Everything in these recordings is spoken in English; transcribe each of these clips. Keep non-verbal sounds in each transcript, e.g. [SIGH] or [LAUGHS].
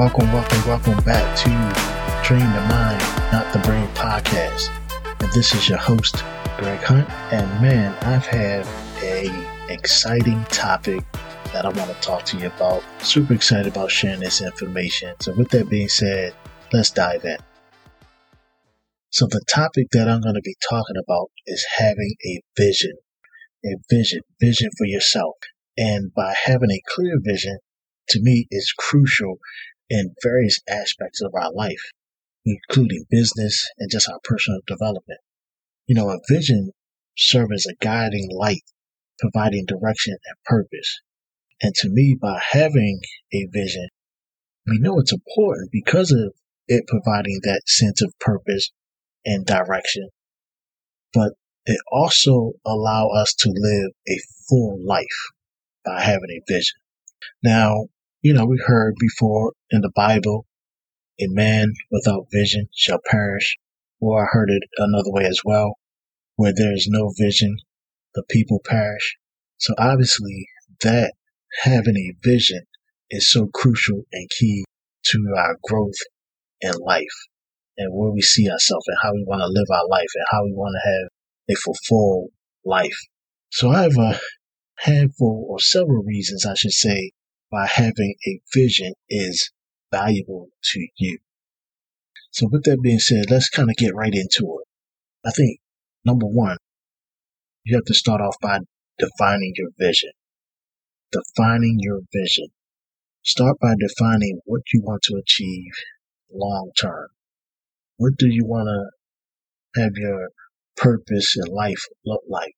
Welcome, welcome, welcome back to Train the Mind, Not the Brain podcast. And this is your host, Greg Hunt. And man, I've had a exciting topic that I want to talk to you about. Super excited about sharing this information. So with that being said, let's dive in. So the topic that I'm going to be talking about is having a vision. A vision, vision for yourself. And by having a clear vision, to me, is crucial in various aspects of our life, including business and just our personal development. You know, a vision serves as a guiding light, providing direction and purpose. And to me, by having a vision, we know it's important because of it providing that sense of purpose and direction. But it also allow us to live a full life by having a vision. Now, you know, we heard before in the Bible, a man without vision shall perish. Or I heard it another way as well, where there is no vision, the people perish. So obviously that having a vision is so crucial and key to our growth in life and where we see ourselves and how we want to live our life and how we want to have a fulfilled life. So I have a handful or several reasons I should say why having a vision is valuable to you. So with that being said, let's kind of get right into it. I think number one, you have to start off by defining your vision. Defining your vision. Start by defining what you want to achieve long term. What do you want to have your purpose in life look like?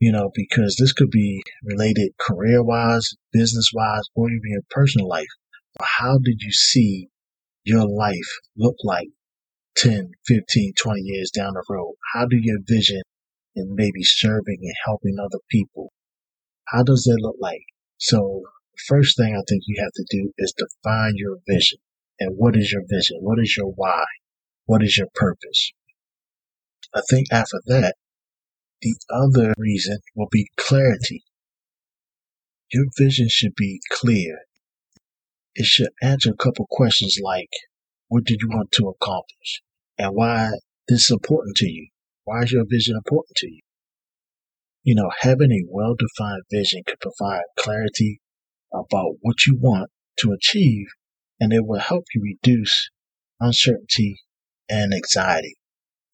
You know, because this could be related career wise, business wise, or even your personal life. But how did you see your life look like 10, 15, 20 years down the road? How do your vision in maybe serving and helping other people? How does that look like? So first thing I think you have to do is define your vision. And what is your vision? What is your why? What is your purpose? I think after that, the other reason will be clarity. Your vision should be clear. It should answer a couple questions like, what did you want to accomplish? And why this is important to you? Why is your vision important to you? You know, having a well-defined vision could provide clarity about what you want to achieve, and it will help you reduce uncertainty and anxiety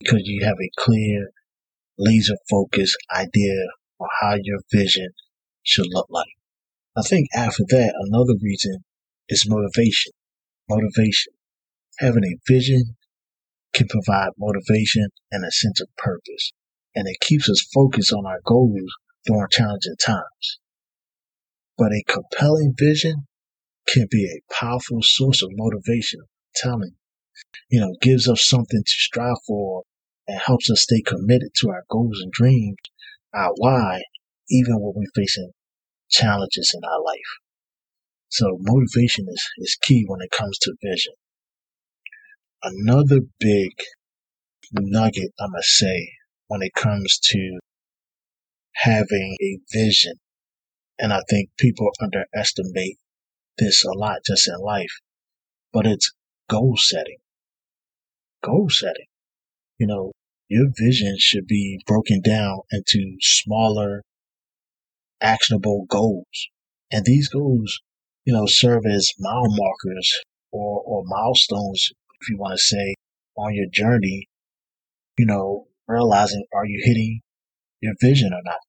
because you have a clear, laser focused idea on how your vision should look like. I think after that, another reason is motivation. Motivation. Having a vision can provide motivation and a sense of purpose, and it keeps us focused on our goals during challenging times. But a compelling vision can be a powerful source of motivation, telling you know, gives us something to strive for and helps us stay committed to our goals and dreams, our why, even when we're facing challenges in our life. So motivation is, is key when it comes to vision. Another big nugget I must say when it comes to having a vision, and I think people underestimate this a lot just in life, but it's goal setting. Goal setting. You know, your vision should be broken down into smaller, actionable goals. And these goals, you know, serve as mile markers or, or milestones, if you want to say, on your journey, you know, realizing are you hitting your vision or not?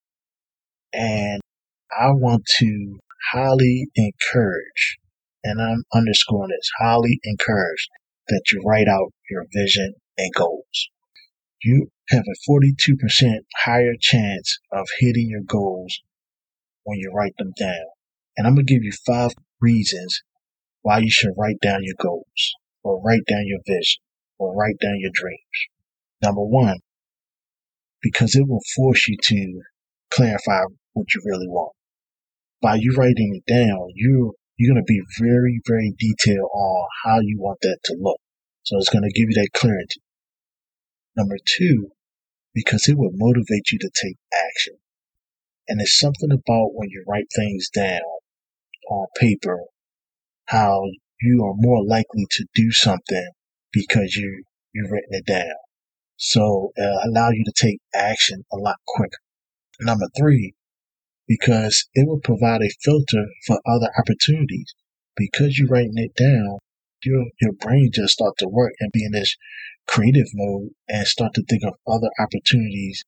And I want to highly encourage, and I'm underscoring this, highly encourage that you write out your vision and goals. You have a 42% higher chance of hitting your goals when you write them down. And I'm going to give you five reasons why you should write down your goals or write down your vision or write down your dreams. Number one, because it will force you to clarify what you really want. By you writing it down, you you're going to be very, very detailed on how you want that to look. So it's going to give you that clarity. Number two, because it will motivate you to take action. And it's something about when you write things down on paper, how you are more likely to do something because you you've written it down. So uh, allow you to take action a lot quicker. Number three, because it will provide a filter for other opportunities. Because you're writing it down, your your brain just start to work and be in this creative mode and start to think of other opportunities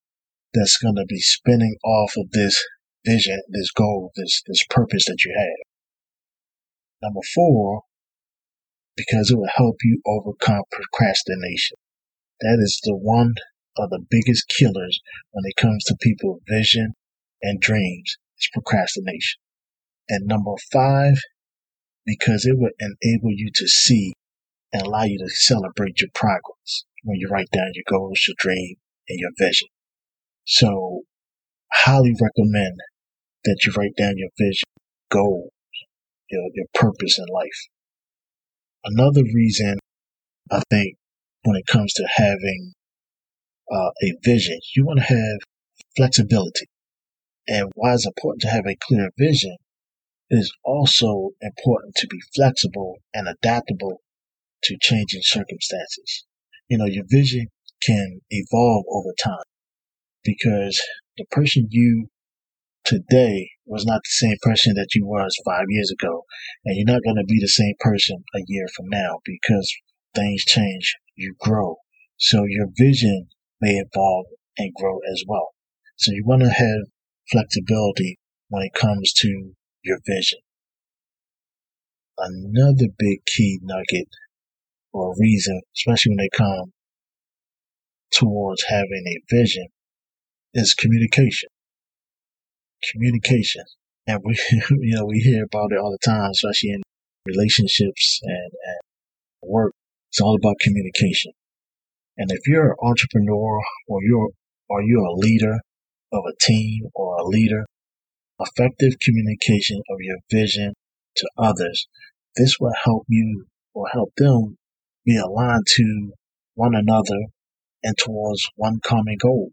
that's going to be spinning off of this vision, this goal, this this purpose that you have. Number four, because it will help you overcome procrastination. That is the one of the biggest killers when it comes to people's vision and dreams is procrastination. And number five, because it will enable you to see and allow you to celebrate your progress when you write down your goals, your dream, and your vision. So, highly recommend that you write down your vision, goals, your, your purpose in life. Another reason I think when it comes to having uh, a vision, you want to have flexibility. And why it's important to have a clear vision it is also important to be flexible and adaptable to changing circumstances. You know, your vision can evolve over time because the person you today was not the same person that you was five years ago. And you're not going to be the same person a year from now because things change, you grow. So your vision may evolve and grow as well. So you want to have flexibility when it comes to your vision. Another big key nugget or reason, especially when they come towards having a vision, is communication. Communication. And we, [LAUGHS] you know, we hear about it all the time, especially in relationships and, and work. It's all about communication. And if you're an entrepreneur or you're, or you're a leader of a team or a leader, effective communication of your vision to others, this will help you or help them be aligned to one another and towards one common goal.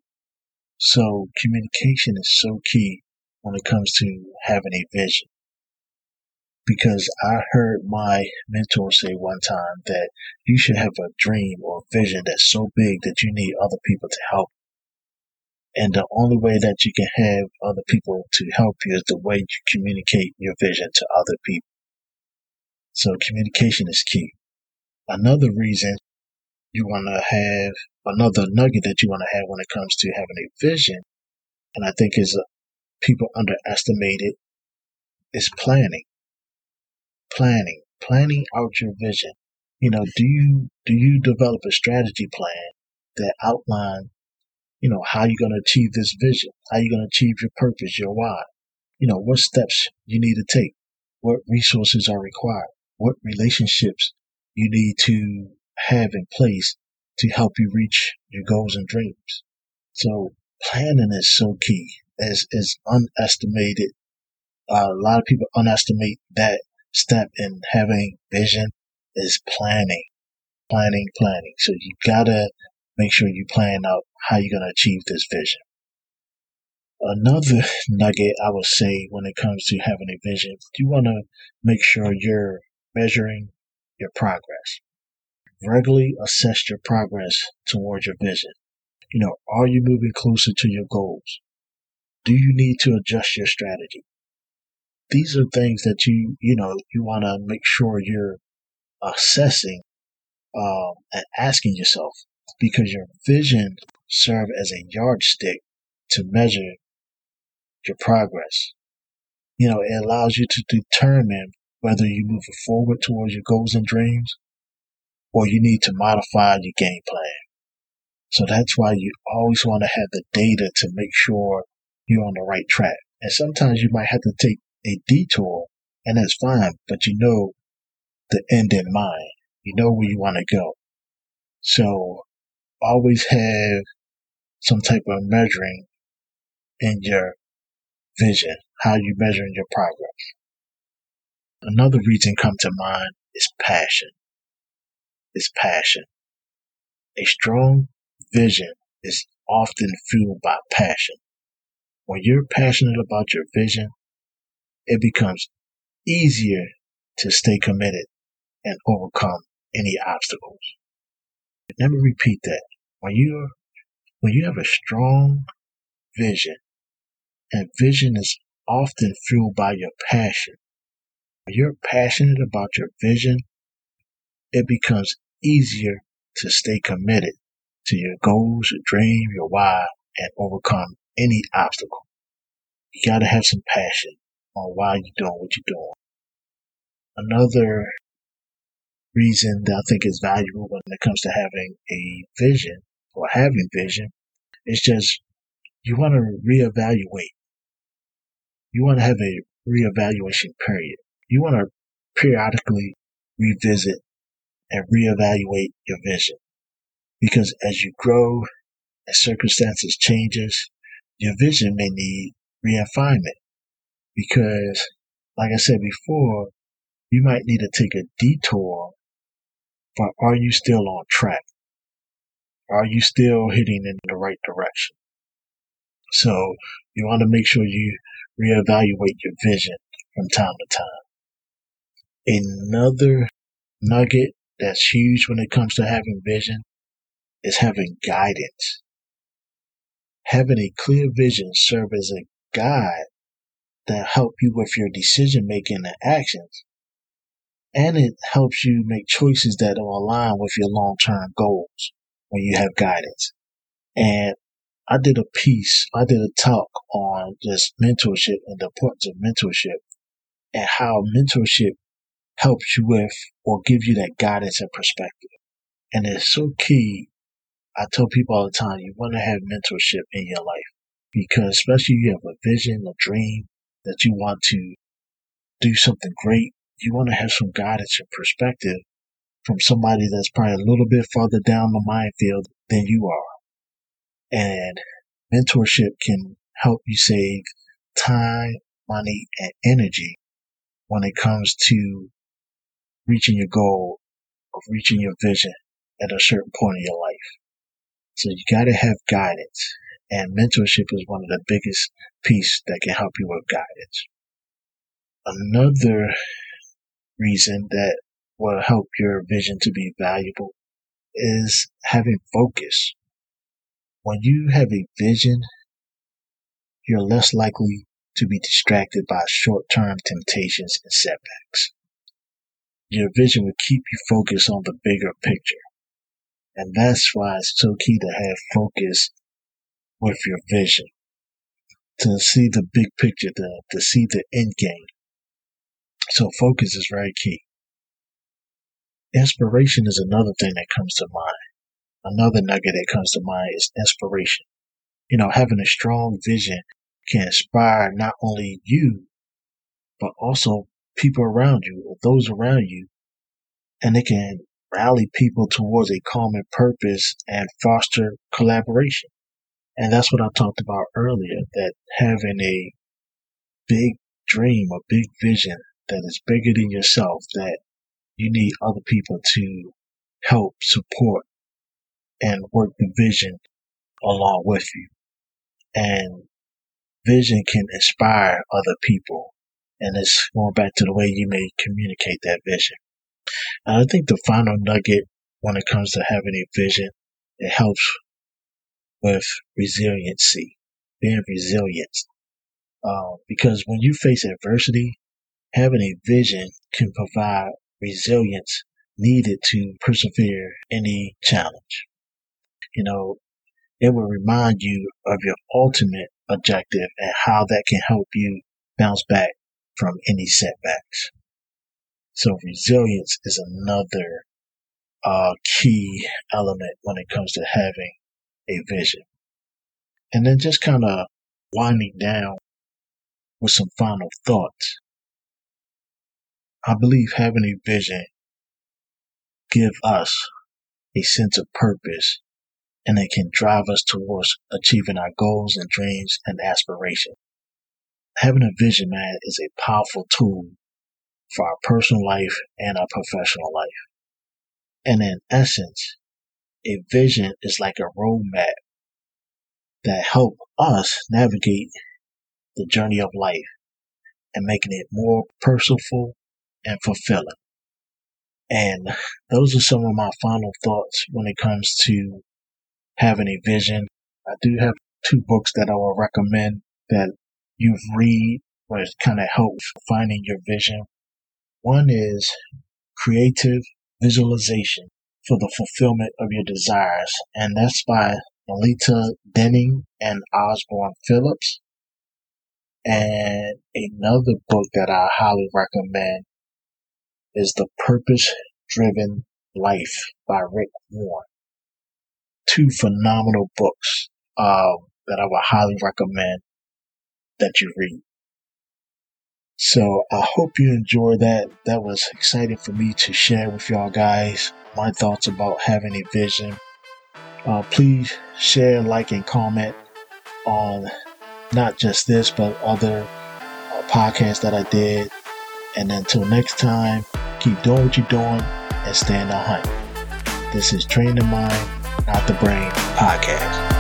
So communication is so key when it comes to having a vision. Because I heard my mentor say one time that you should have a dream or vision that's so big that you need other people to help. And the only way that you can have other people to help you is the way you communicate your vision to other people. So communication is key. Another reason you want to have another nugget that you want to have when it comes to having a vision, and I think is uh, people underestimate it, is planning. Planning, planning out your vision. You know, do you do you develop a strategy plan that outline, you know, how you're going to achieve this vision, how you're going to achieve your purpose, your why, you know, what steps you need to take, what resources are required, what relationships you need to have in place to help you reach your goals and dreams. So planning is so key. Is is unestimated. Uh, a lot of people underestimate that step in having vision is planning, planning, planning. So you gotta make sure you plan out how you're gonna achieve this vision. Another [LAUGHS] nugget I would say when it comes to having a vision, you want to make sure you're measuring your progress. Regularly assess your progress towards your vision. You know, are you moving closer to your goals? Do you need to adjust your strategy? These are things that you, you know, you want to make sure you're assessing um, and asking yourself because your vision serve as a yardstick to measure your progress. You know, it allows you to determine whether you move forward towards your goals and dreams or you need to modify your game plan. So that's why you always want to have the data to make sure you're on the right track. And sometimes you might have to take a detour and that's fine, but you know the end in mind. You know where you want to go. So always have some type of measuring in your vision, how you measuring your progress. Another reason come to mind is passion is passion. A strong vision is often fueled by passion. When you're passionate about your vision, it becomes easier to stay committed and overcome any obstacles. Let me repeat that. When you when you have a strong vision, and vision is often fueled by your passion. You're passionate about your vision, it becomes easier to stay committed to your goals, your dream, your why, and overcome any obstacle. You gotta have some passion on why you're doing what you're doing. Another reason that I think is valuable when it comes to having a vision or having vision is just you want to reevaluate. You want to have a reevaluation period. You want to periodically revisit and reevaluate your vision. Because as you grow and circumstances changes, your vision may need refinement. Because, like I said before, you might need to take a detour, but are you still on track? Are you still heading in the right direction? So you want to make sure you reevaluate your vision from time to time. Another nugget that's huge when it comes to having vision is having guidance. Having a clear vision serve as a guide that help you with your decision making and actions. And it helps you make choices that will align with your long term goals when you have guidance. And I did a piece, I did a talk on just mentorship and the importance of mentorship and how mentorship helps you with or gives you that guidance and perspective. And it's so key. I tell people all the time, you want to have mentorship in your life because especially you have a vision, a dream that you want to do something great. You want to have some guidance and perspective from somebody that's probably a little bit farther down the minefield than you are. And mentorship can help you save time, money, and energy when it comes to reaching your goal of reaching your vision at a certain point in your life. So you gotta have guidance and mentorship is one of the biggest pieces that can help you with guidance. Another reason that will help your vision to be valuable is having focus. When you have a vision, you're less likely to be distracted by short-term temptations and setbacks. Your vision will keep you focused on the bigger picture. And that's why it's so key to have focus with your vision. To see the big picture, to, to see the end game. So focus is very key. Inspiration is another thing that comes to mind. Another nugget that comes to mind is inspiration. You know, having a strong vision can inspire not only you, but also people around you or those around you. And it can rally people towards a common purpose and foster collaboration. And that's what I talked about earlier, that having a big dream, a big vision that is bigger than yourself, that you need other people to help support and work the vision along with you. And vision can inspire other people. And it's going back to the way you may communicate that vision. And I think the final nugget when it comes to having a vision, it helps with resiliency, being resilient. Uh, because when you face adversity, having a vision can provide resilience needed to persevere any challenge. You know, it will remind you of your ultimate objective and how that can help you bounce back from any setbacks. So resilience is another uh, key element when it comes to having a vision. And then just kind of winding down with some final thoughts. I believe having a vision give us a sense of purpose and it can drive us towards achieving our goals and dreams and aspirations. Having a vision, man, is a powerful tool for our personal life and our professional life. And in essence, a vision is like a roadmap that help us navigate the journey of life and making it more purposeful and fulfilling. And those are some of my final thoughts when it comes to having a vision. I do have two books that I will recommend that you've read, which kind of helps finding your vision. One is Creative Visualization for the Fulfillment of Your Desires, and that's by Melita Denning and Osborne Phillips. And another book that I highly recommend is The Purpose Driven Life by Rick Warren. Two phenomenal books um, that I would highly recommend that you read. So I hope you enjoy that. That was exciting for me to share with y'all guys my thoughts about having a vision. Uh, please share, like, and comment on not just this, but other uh, podcasts that I did. And until next time, keep doing what you're doing and in the hunt. This is Train the Mind, Not the Brain podcast.